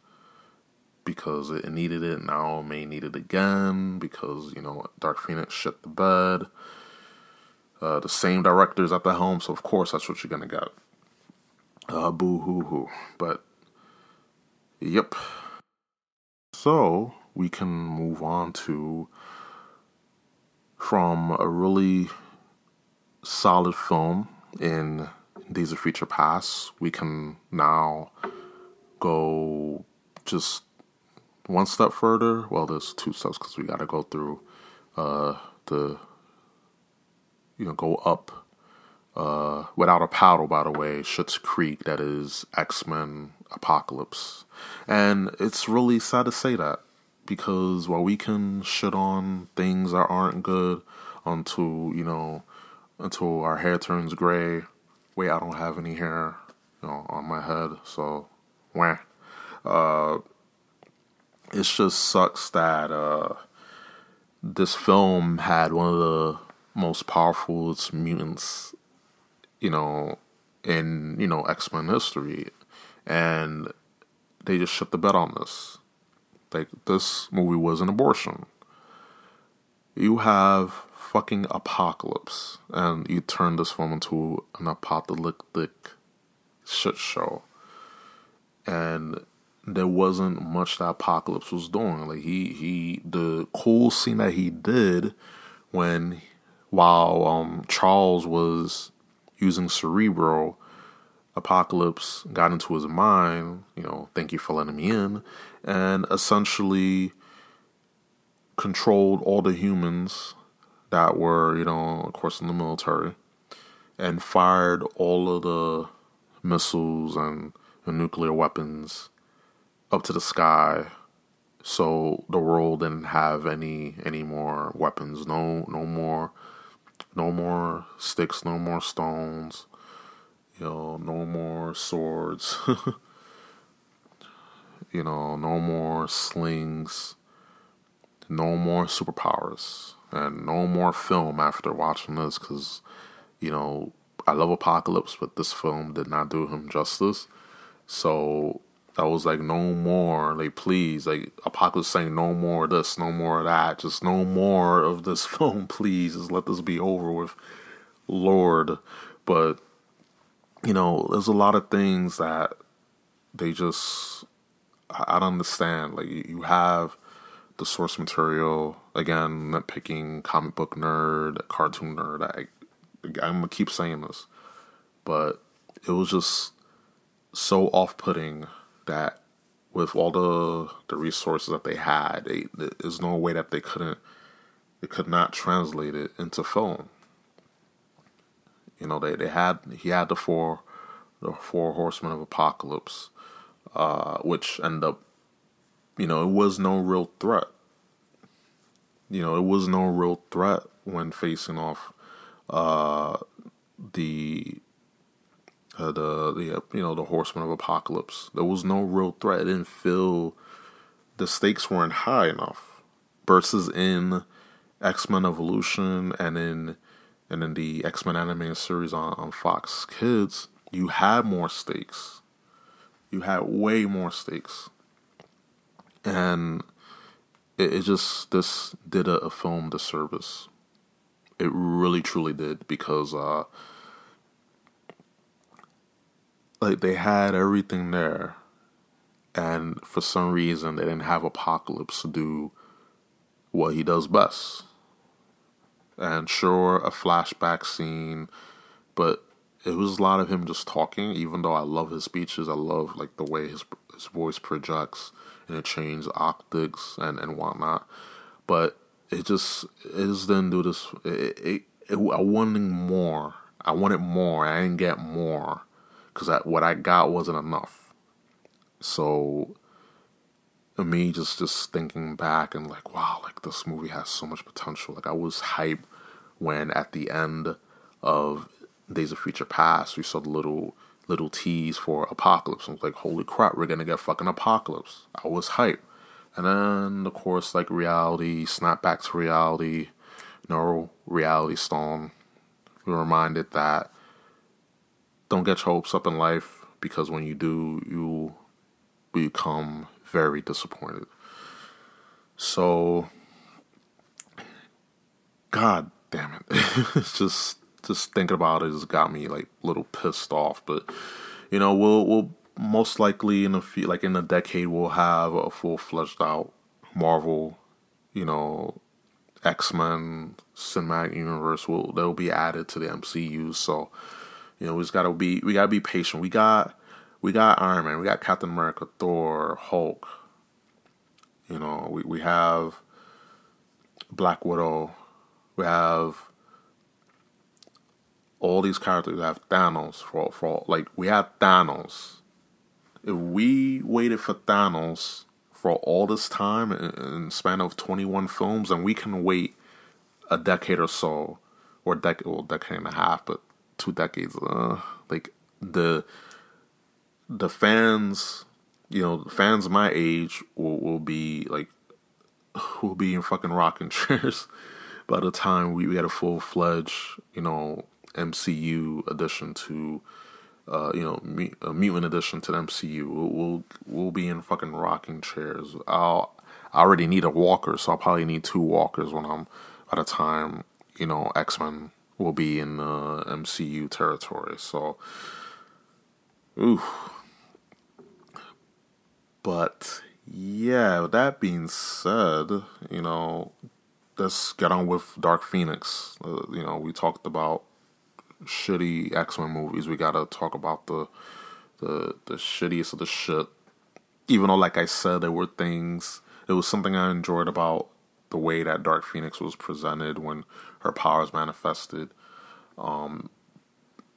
Speaker 1: because it needed it. Now it may need it again because you know Dark Phoenix shit the bed. Uh, the same directors at the helm, so of course that's what you're gonna get. Uh, boo hoo hoo. But Yep. So we can move on to from a really solid film in Days of Future Past, we can now go just one step further. Well, there's two steps because we got to go through uh, the, you know, go up uh, without a paddle, by the way, Schitt's Creek, that is X Men Apocalypse. And it's really sad to say that because while we can shit on things that aren't good until, you know, until our hair turns gray. Wait, I don't have any hair, you know, on my head, so wah. Uh, it just sucks that uh, this film had one of the most powerful mutants you know, in, you know, X Men history. And they just shut the bed on this. Like, this movie was an abortion. You have fucking apocalypse, and you turn this film into an apocalyptic shit show. And there wasn't much that Apocalypse was doing. Like he he the cool scene that he did when while um Charles was using Cerebro, Apocalypse got into his mind, you know, thank you for letting me in, and essentially controlled all the humans that were, you know, of course, in the military, and fired all of the missiles and, nuclear weapons up to the sky so the world didn't have any any more weapons. No no more no more sticks, no more stones, you know, no more swords, you know, no more slings, no more superpowers, and no more film after watching this because, you know, I love Apocalypse, but this film did not do him justice. So I was like, no more. Like, please, like Apocalypse saying no more of this, no more of that, just no more of this film, please. Just let this be over with, Lord. But you know, there's a lot of things that they just I don't understand. Like you have the source material again, nitpicking, comic book nerd, cartoon nerd. I I'm gonna keep saying this, but it was just so off-putting that with all the the resources that they had, they, there's no way that they couldn't they could not translate it into film. You know, they, they had he had the four the four horsemen of apocalypse, uh, which end up you know, it was no real threat. You know, it was no real threat when facing off uh, the uh, the the you know the Horsemen of Apocalypse. There was no real threat. It didn't feel the stakes weren't high enough. Versus in X Men Evolution and in and in the X Men animated series on, on Fox Kids, you had more stakes. You had way more stakes, and it, it just this did a, a film disservice. It really truly did because uh, like they had everything there, and for some reason they didn't have Apocalypse do what he does best. And sure, a flashback scene, but it was a lot of him just talking. Even though I love his speeches, I love like the way his his voice projects and it changes octaves and and whatnot. But it just it just didn't do this. It, it, it, I wanted more. I wanted more. I didn't get more because what I got wasn't enough. So, me just just thinking back and like, wow, like this movie has so much potential. Like I was hyped when at the end of Days of Future Past we saw the little little tease for Apocalypse. I was like, holy crap, we're gonna get fucking Apocalypse. I was hyped. And then of course like reality, snap back to reality, no reality stone. We were reminded that don't get your hopes up in life because when you do, you become very disappointed. So, God damn it, it's just just thinking about it has got me like a little pissed off. But you know, we'll we'll most likely in a few like in a decade we'll have a full fledged out Marvel, you know, X Men cinematic universe will they'll be added to the MCU. So you know, we just gotta be we gotta be patient. We got we got Iron Man, we got Captain America, Thor, Hulk. You know, we we have Black Widow. We have all these characters. We have Thanos for for like we have Thanos. If we waited for Thanos for all this time in, span of twenty one films, and we can wait a decade or so, or decade, well, decade and a half, but two decades. Uh, like the the fans, you know, fans my age will will be like will be in fucking rocking chairs by the time we, we had a full fledged, you know, MCU addition to. Uh, you know, a mutant addition to the MCU. We'll, we'll we'll be in fucking rocking chairs. I'll I already need a walker, so I'll probably need two walkers when I'm by the time you know X Men will be in the MCU territory. So, ooh. But yeah, with that being said, you know, let's get on with Dark Phoenix. Uh, you know, we talked about shitty X Men movies. We gotta talk about the the the shittiest of the shit. Even though, like I said, there were things. It was something I enjoyed about the way that Dark Phoenix was presented when her powers manifested. Um,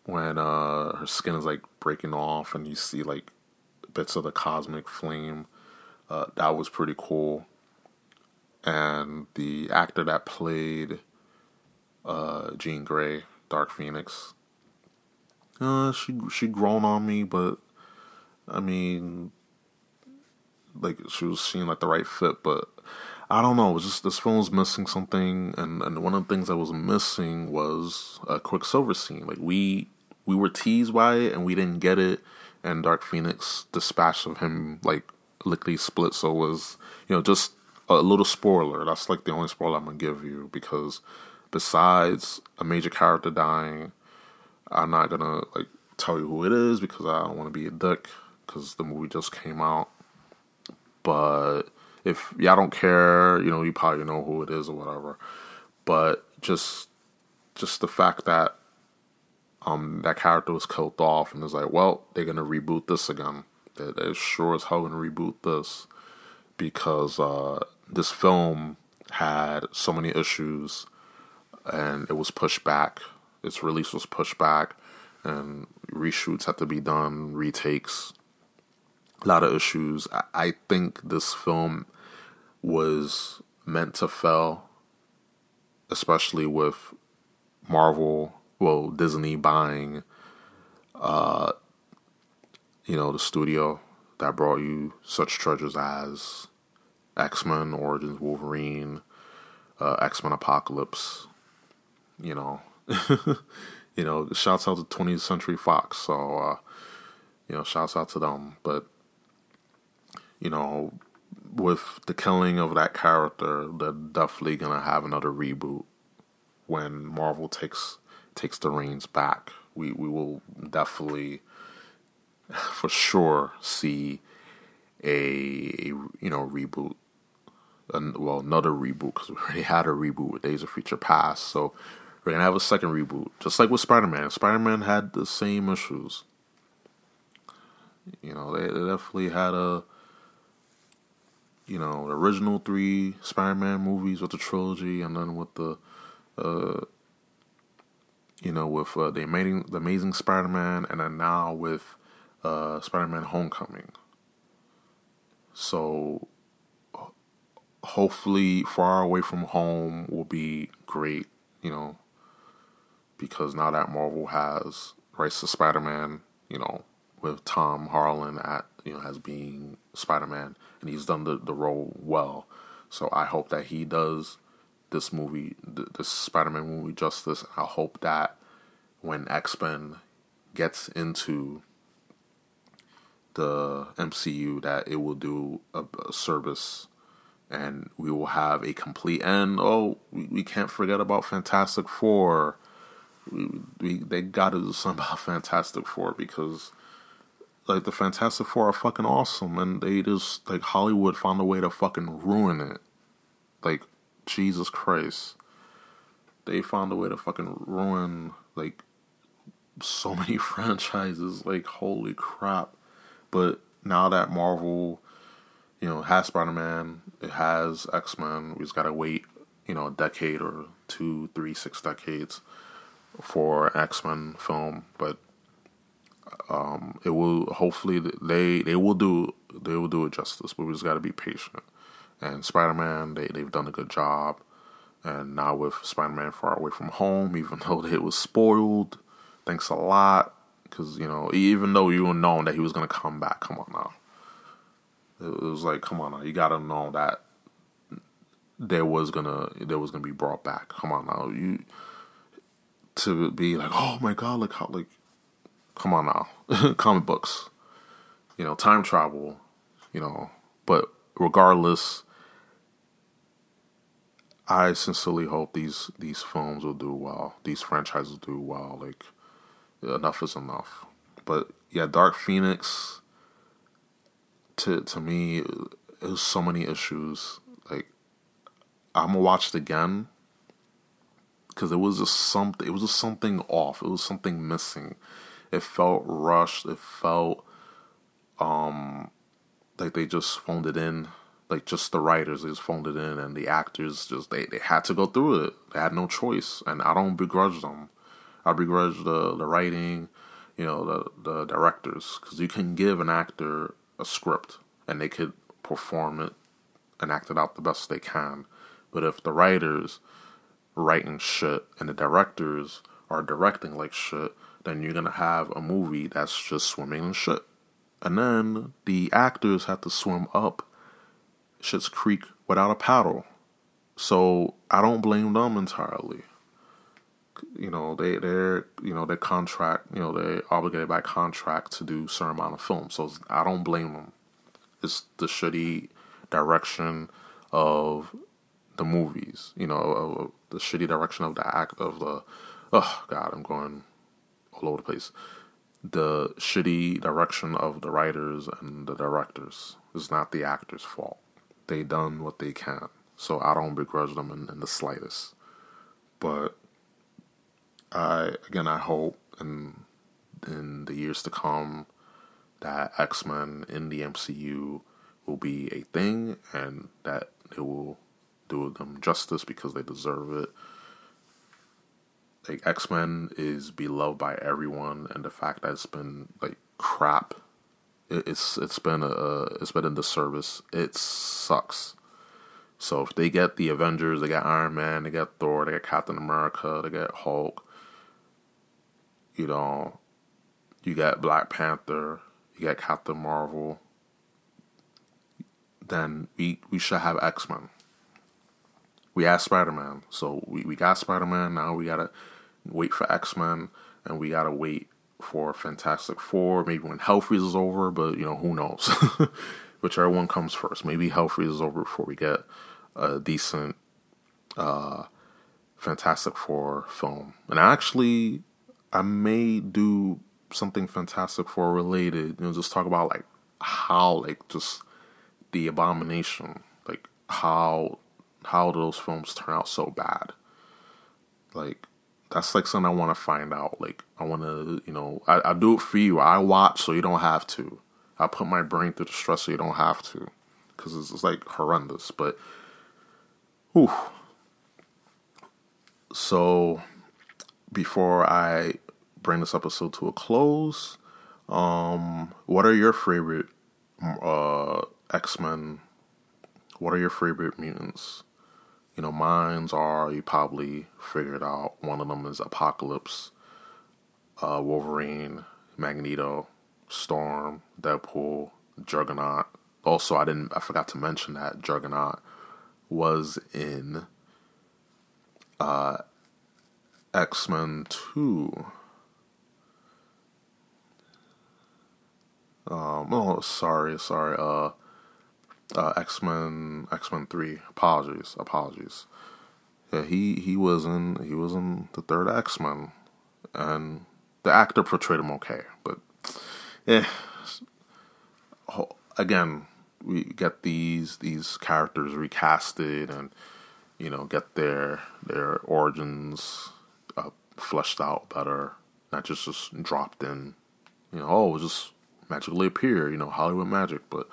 Speaker 1: when uh, her skin is like breaking off and you see like bits of the cosmic flame, uh, that was pretty cool. And the actor that played uh, Jean Grey, Dark Phoenix, uh, she she grown on me, but I mean, like she was seeing like the right fit, but I don't know. It was just this film was missing something, and, and one of the things that was missing was a Quicksilver scene. Like we we were teased by it, and we didn't get it. And Dark Phoenix dispatch of him like lickety split. So was you know just a little spoiler. That's like the only spoiler I'm gonna give you because besides a major character dying, I'm not gonna like tell you who it is because I don't want to be a dick because the movie just came out. But if y'all don't care, you know, you probably know who it is or whatever. But just just the fact that um that character was killed off and it's like, well, they're gonna reboot this again. They're, they're sure as hell gonna reboot this because uh, this film had so many issues and it was pushed back. Its release was pushed back and reshoots had to be done, retakes. a lot of issues. I, I think this film was meant to fail, especially with Marvel, well, Disney buying, uh, you know, the studio that brought you such treasures as X Men Origins Wolverine, uh, X Men Apocalypse. You know, you know, shouts out to 20th Century Fox. So, uh, you know, shouts out to them. But you know, with the killing of that character, they're definitely gonna have another reboot when Marvel takes takes the reins back. We we will definitely, for sure, see a, a you know reboot. And, well, another reboot because we already had a reboot with Days of Future Past, so we're gonna have a second reboot, just like with Spider Man. Spider Man had the same issues. You know, they, they definitely had a you know, the original three Spider-Man movies with the trilogy, and then with the, uh, you know, with uh, the amazing, the Amazing Spider-Man, and then now with uh, Spider-Man: Homecoming. So, hopefully, Far Away from Home will be great. You know, because now that Marvel has rights to Spider-Man, you know, with Tom Holland at you know as being Spider Man, and he's done the the role well. So I hope that he does this movie, this Spider Man movie, justice. I hope that when X Men gets into the MCU, that it will do a, a service and we will have a complete end. Oh, we, we can't forget about Fantastic Four. We, we they got to do something about Fantastic Four because like the Fantastic Four are fucking awesome, and they just like Hollywood found a way to fucking ruin it. Like Jesus Christ, they found a way to fucking ruin like so many franchises. Like holy crap! But now that Marvel, you know, has Spider Man, it has X Men. We just gotta wait, you know, a decade or two, three, six decades for X Men film, but um, it will hopefully they they will do they will do it justice, but we just got to be patient. And Spider Man, they they've done a good job. And now with Spider Man Far Away from Home, even though it was spoiled, thanks a lot. Because you know, even though you were known that he was gonna come back, come on now. It was like, come on now, you gotta know that there was gonna there was gonna be brought back. Come on now, you to be like, oh my god, like how like Come on now, comic books, you know, time travel, you know. But regardless, I sincerely hope these these films will do well. These franchises will do well. Like enough is enough. But yeah, Dark Phoenix. To to me, there's so many issues. Like I'm gonna watch it again because it was just something. It was just something off. It was something missing. It felt rushed. It felt um like they just phoned it in. Like just the writers, phoned it in, and the actors just they, they had to go through it. They had no choice, and I don't begrudge them. I begrudge the the writing, you know, the the directors, because you can give an actor a script and they could perform it and act it out the best they can. But if the writers writing shit and the directors are directing like shit, then you're gonna have a movie that's just swimming in shit. And then the actors have to swim up Shit's Creek without a paddle. So I don't blame them entirely. You know, they they're you know, their contract, you know, they're obligated by contract to do certain amount of films. So I don't blame them. It's the shitty direction of the movies, you know, the shitty direction of the act of the oh god, I'm going all over the place. The shitty direction of the writers and the directors is not the actors' fault. They done what they can, so I don't begrudge them in, in the slightest. But I again, I hope in in the years to come that X Men in the MCU will be a thing, and that it will do them justice because they deserve it like X Men is beloved by everyone, and the fact that it's been like crap it's it's been a uh, it's been a disservice. It sucks. So if they get the Avengers, they got Iron Man, they got Thor, they got Captain America, they got Hulk. You know, you got Black Panther, you got Captain Marvel. Then we we should have X Men. We have Spider Man, so we, we got Spider Man. Now we gotta wait for X Men, and we gotta wait for Fantastic Four. Maybe when Hell Freeze is over, but you know who knows. Whichever one comes first. Maybe Hell Freeze is over before we get a decent uh, Fantastic Four film. And actually, I may do something Fantastic Four related. You know, just talk about like how like just the abomination, like how how those films turn out so bad. Like that's like something I want to find out. Like I want to, you know, I, I do it for you. I watch so you don't have to. I put my brain through the stress so you don't have to, because it's, it's, like horrendous. But, whew. So, before I bring this episode to a close, um, what are your favorite uh, X Men? What are your favorite mutants? You know, mines are, you probably figured out, one of them is Apocalypse, uh, Wolverine, Magneto, Storm, Deadpool, Juggernaut. Also, I didn't, I forgot to mention that Juggernaut was in uh, X Men 2. Um, oh, sorry, sorry. Uh, uh, X Men X Men Three. Apologies, apologies. Yeah, he he was in he was in the third X Men, and the actor portrayed him okay, but yeah. Again, we get these these characters recasted and you know get their their origins uh, fleshed out better, not just just dropped in. You know, oh, just magically appear. You know, Hollywood magic, but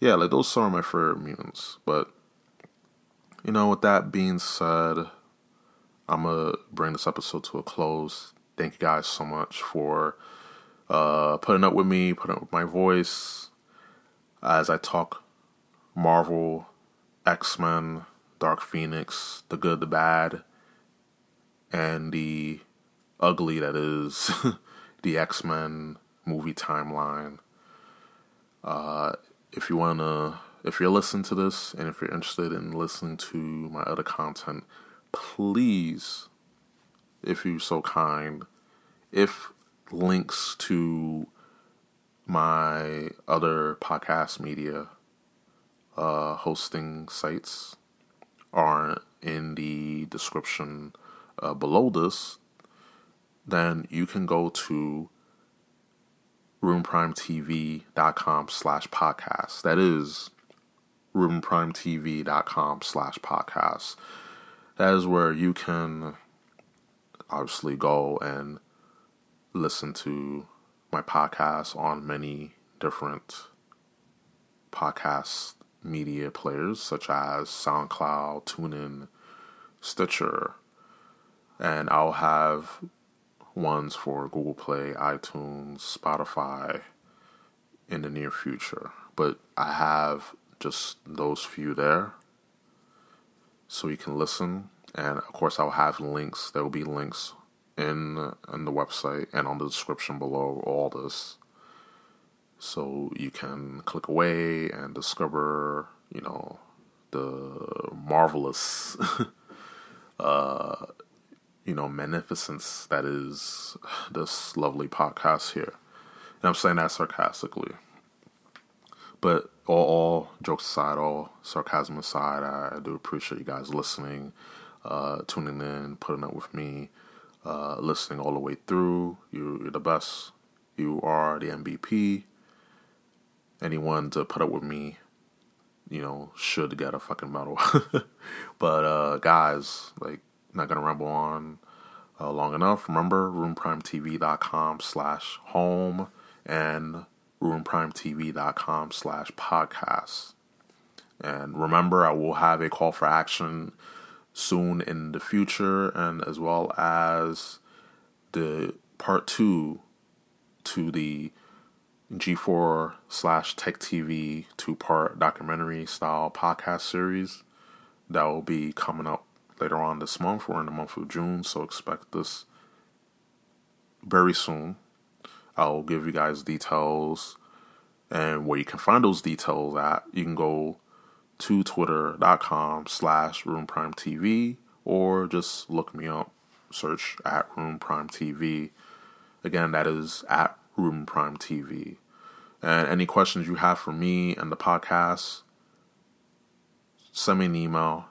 Speaker 1: yeah, like those are my favorite mutants. But you know, with that being said, I'm gonna bring this episode to a close. Thank you guys so much for uh, putting up with me, putting up with my voice as I talk Marvel, X Men, Dark Phoenix, the good, the bad, and the ugly that is the X Men movie timeline. Uh, if you wanna, if you're listening to this and if you're interested in listening to my other content, please, if you're so kind, if links to my other podcast media uh, hosting sites are in the description uh, below this, then you can go to roomprimetv.com slash podcast. That is roomprimetv.com slash podcast. That is where you can obviously go and listen to my podcast on many different podcast media players such as SoundCloud, TuneIn, Stitcher, and I'll have ones for Google Play, iTunes, Spotify in the near future. But I have just those few there so you can listen. And of course, I'll have links. There will be links in in the website and on the description below all this, so you can click away and discover, you know, the marvelous uh, you know, magnificence that is this lovely podcast here. And I'm saying that sarcastically. But all, all jokes aside, all sarcasm aside, I, I do appreciate you guys listening, uh, tuning in, putting up with me, uh, listening all the way through. You, you're the best. You are the MVP. Anyone to put up with me, you know, should get a fucking medal. but uh, guys, like, not gonna ramble on uh, long enough. Remember, roomprimetv.com slash home and roomprimetv.com slash podcast. And remember, I will have a call for action soon in the future, and as well as the part two to the G4 slash Tech TV two part documentary style podcast series that will be coming up later on this month or in the month of June. So expect this very soon. I'll give you guys details and where you can find those details at. You can go to twitter.com slash room prime TV or just look me up, search at room prime TV. Again, that is at room prime TV. And any questions you have for me and the podcast, send me an email,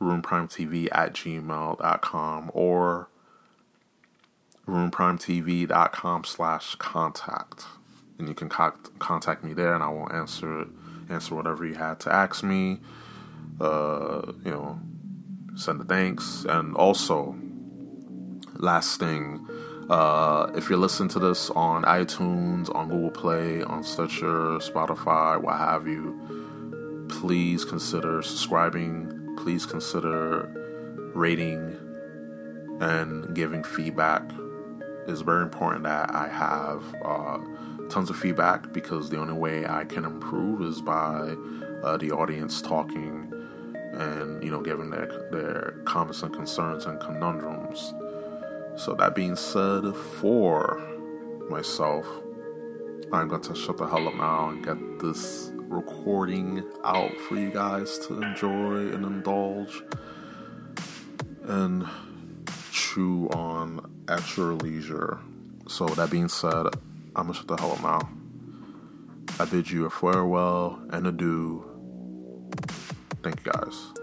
Speaker 1: roomprimetv at gmail.com or roomprimetv.com slash contact. And you can co- contact me there and I will answer answer whatever you had to ask me. Uh, you know, send the thanks. And also, last thing, uh, if you're listening to this on iTunes, on Google Play, on Stitcher, Spotify, what have you, please consider subscribing. Please consider rating and giving feedback. It's very important that I have uh, tons of feedback because the only way I can improve is by uh, the audience talking and you know giving their their comments and concerns and conundrums. So that being said, for myself, I'm going to shut the hell up now and get this recording out for you guys to enjoy and indulge and chew on at your leisure. So that being said, I'm gonna shut the hell up now. I bid you a farewell and adieu. Thank you guys.